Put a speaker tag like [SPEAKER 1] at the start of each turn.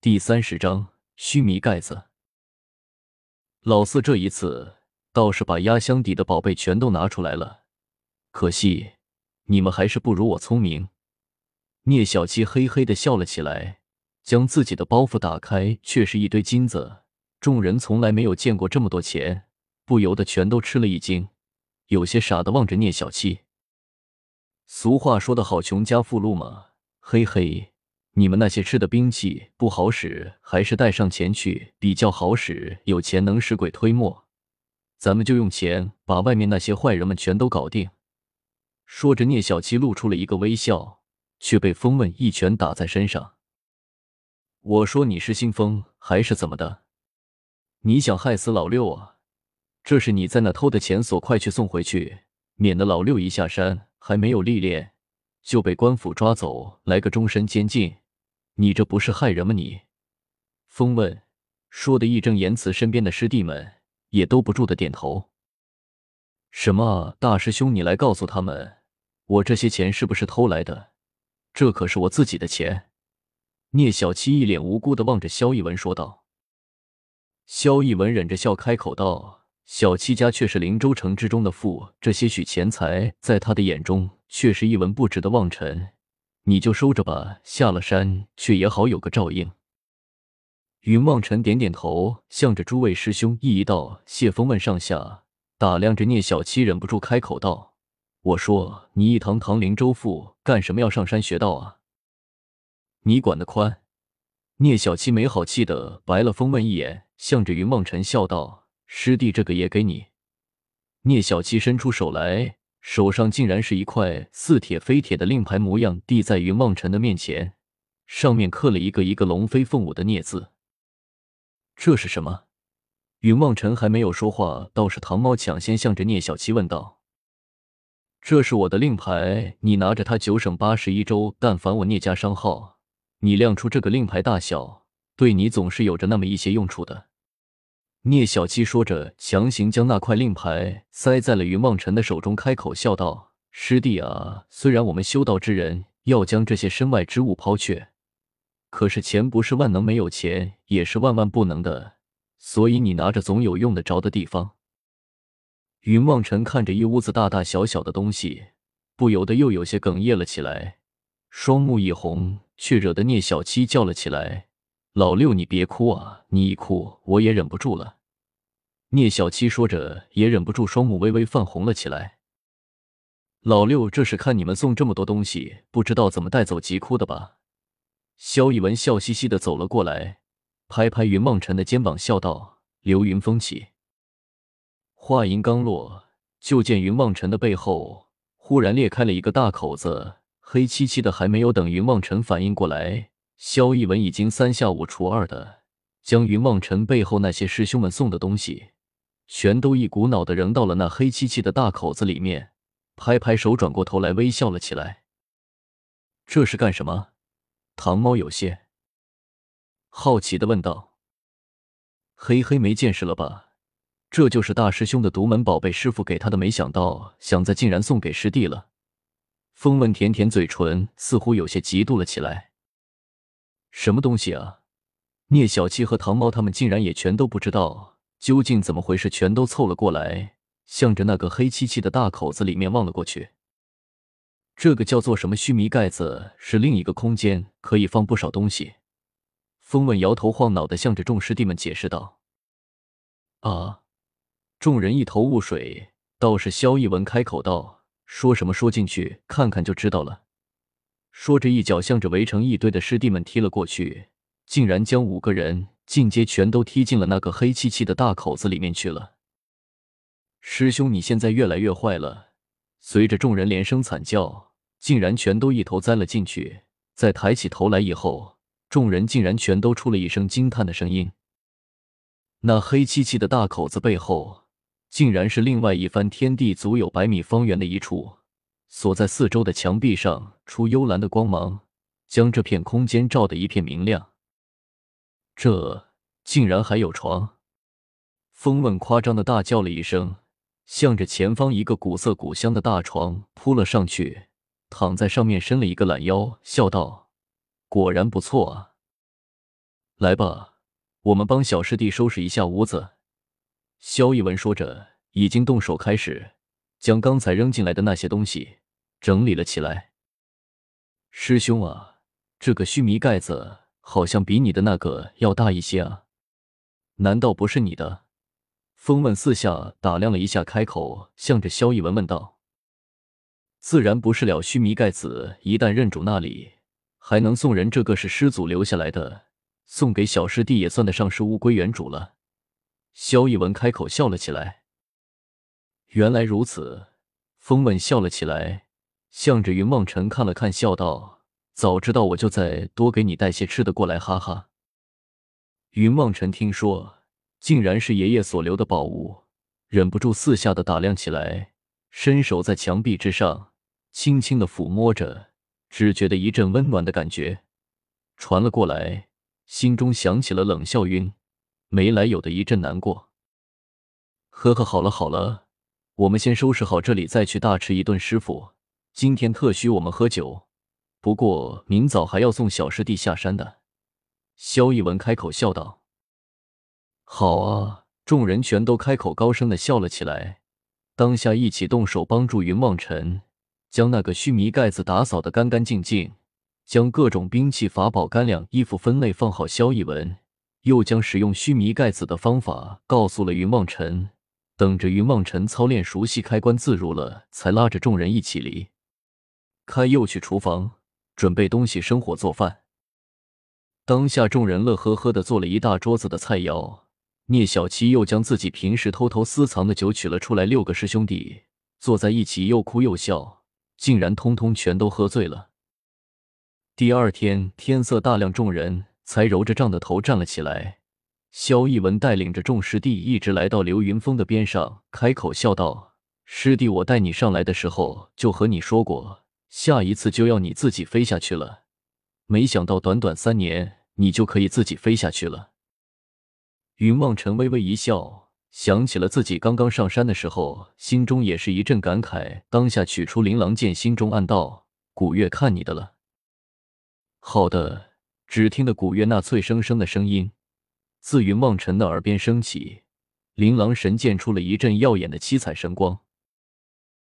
[SPEAKER 1] 第三十章须弥盖子。老四这一次倒是把压箱底的宝贝全都拿出来了，可惜你们还是不如我聪明。聂小七嘿嘿的笑了起来，将自己的包袱打开，却是一堆金子。众人从来没有见过这么多钱，不由得全都吃了一惊，有些傻的望着聂小七。俗话说得好，穷家富路嘛，嘿嘿，你们那些吃的兵器不好使，还是带上钱去比较好使。有钱能使鬼推磨，咱们就用钱把外面那些坏人们全都搞定。说着，聂小七露出了一个微笑，却被风问一拳打在身上。我说你是兴风还是怎么的？你想害死老六啊？这是你在那偷的钱，索快去送回去，免得老六一下山还没有历练，就被官府抓走，来个终身监禁。你这不是害人吗？你，风问，说的义正言辞，身边的师弟们也都不住的点头。什么？大师兄，你来告诉他们，我这些钱是不是偷来的？这可是我自己的钱。聂小七一脸无辜的望着萧逸文说道。萧逸文忍着笑开口道：“小七家却是灵州城之中的富，这些许钱财在他的眼中却是一文不值的望尘。你就收着吧，下了山却也好有个照应。”云望尘点点头，向着诸位师兄一一道谢。风问上下打量着聂小七，忍不住开口道：“我说你一堂堂灵州府，干什么要上山学道啊？你管得宽？”聂小七没好气的白了风问一眼。向着云望尘笑道：“师弟，这个也给你。”聂小七伸出手来，手上竟然是一块似铁非铁的令牌模样，递在云望尘的面前，上面刻了一个一个龙飞凤舞的聂字。这是什么？云望尘还没有说话，倒是唐猫抢先向着聂小七问道：“这是我的令牌，你拿着它，九省八十一州，但凡我聂家商号，你亮出这个令牌大小，对你总是有着那么一些用处的。”聂小七说着，强行将那块令牌塞在了云望尘的手中，开口笑道：“师弟啊，虽然我们修道之人要将这些身外之物抛却，可是钱不是万能，没有钱也是万万不能的。所以你拿着总有用得着的地方。”云望尘看着一屋子大大小小的东西，不由得又有些哽咽了起来，双目一红，却惹得聂小七叫了起来。老六，你别哭啊！你一哭，我也忍不住了。聂小七说着，也忍不住双目微微泛红了起来。老六，这是看你们送这么多东西，不知道怎么带走，急哭的吧？萧逸文笑嘻嘻的走了过来，拍拍云梦辰的肩膀，笑道：“流云风起。”话音刚落，就见云梦辰的背后忽然裂开了一个大口子，黑漆漆的。还没有等云梦辰反应过来。萧逸文已经三下五除二的将云望尘背后那些师兄们送的东西，全都一股脑的扔到了那黑漆漆的大口子里面，拍拍手，转过头来微笑了起来。这是干什么？唐猫有些好奇的问道。嘿嘿，没见识了吧？这就是大师兄的独门宝贝，师傅给他的，没想到想在竟然送给师弟了。风问舔舔嘴唇，似乎有些嫉妒了起来。什么东西啊？聂小七和唐猫他们竟然也全都不知道究竟怎么回事，全都凑了过来，向着那个黑漆漆的大口子里面望了过去。这个叫做什么须弥盖子，是另一个空间，可以放不少东西。风问摇头晃脑的向着众师弟们解释道：“啊！”众人一头雾水。倒是萧逸文开口道：“说什么？说进去看看就知道了。”说着，一脚向着围成一堆的师弟们踢了过去，竟然将五个人进阶全都踢进了那个黑漆漆的大口子里面去了。师兄，你现在越来越坏了！随着众人连声惨叫，竟然全都一头栽了进去。在抬起头来以后，众人竟然全都出了一声惊叹的声音。那黑漆漆的大口子背后，竟然是另外一番天地，足有百米方圆的一处。所在四周的墙壁上，出幽蓝的光芒，将这片空间照得一片明亮。这竟然还有床！风问夸张的大叫了一声，向着前方一个古色古香的大床扑了上去，躺在上面，伸了一个懒腰，笑道：“果然不错啊。”来吧，我们帮小师弟收拾一下屋子。萧逸文说着，已经动手开始将刚才扔进来的那些东西整理了起来。师兄啊，这个须弥盖子好像比你的那个要大一些啊，难道不是你的？风问四下打量了一下，开口向着萧逸文问道：“自然不是了，须弥盖子一旦认主那里，还能送人？这个是师祖留下来的，送给小师弟也算得上是物归原主了。”萧逸文开口笑了起来。原来如此，风问笑了起来，向着云望尘看了看，笑道：“早知道我就再多给你带些吃的过来，哈哈。”云望尘听说。竟然是爷爷所留的宝物，忍不住四下的打量起来，伸手在墙壁之上轻轻的抚摸着，只觉得一阵温暖的感觉传了过来，心中响起了冷笑，晕没来由的一阵难过。呵呵，好了好了，我们先收拾好这里，再去大吃一顿。师傅，今天特许我们喝酒，不过明早还要送小师弟下山的。萧逸文开口笑道。好啊！众人全都开口高声的笑了起来，当下一起动手帮助云望尘将那个须弥盖子打扫的干干净净，将各种兵器、法宝、干粮、衣服分类放好。萧逸文又将使用须弥盖子的方法告诉了云望尘，等着云望尘操练熟悉、开关自如了，才拉着众人一起离开，又去厨房准备东西生火做饭。当下众人乐呵呵的做了一大桌子的菜肴。聂小七又将自己平时偷偷私藏的酒取了出来，六个师兄弟坐在一起，又哭又笑，竟然通通全都喝醉了。第二天天色大亮，众人才揉着胀的头站了起来。萧逸文带领着众师弟一直来到刘云峰的边上，开口笑道：“师弟，我带你上来的时候就和你说过，下一次就要你自己飞下去了。没想到短短三年，你就可以自己飞下去了。”云望尘微微一笑，想起了自己刚刚上山的时候，心中也是一阵感慨。当下取出琳琅剑，心中暗道：“古月，看你的了。”好的。只听得古月那脆生生的声音自云望尘的耳边升起，琳琅神剑出了一阵耀眼的七彩神光。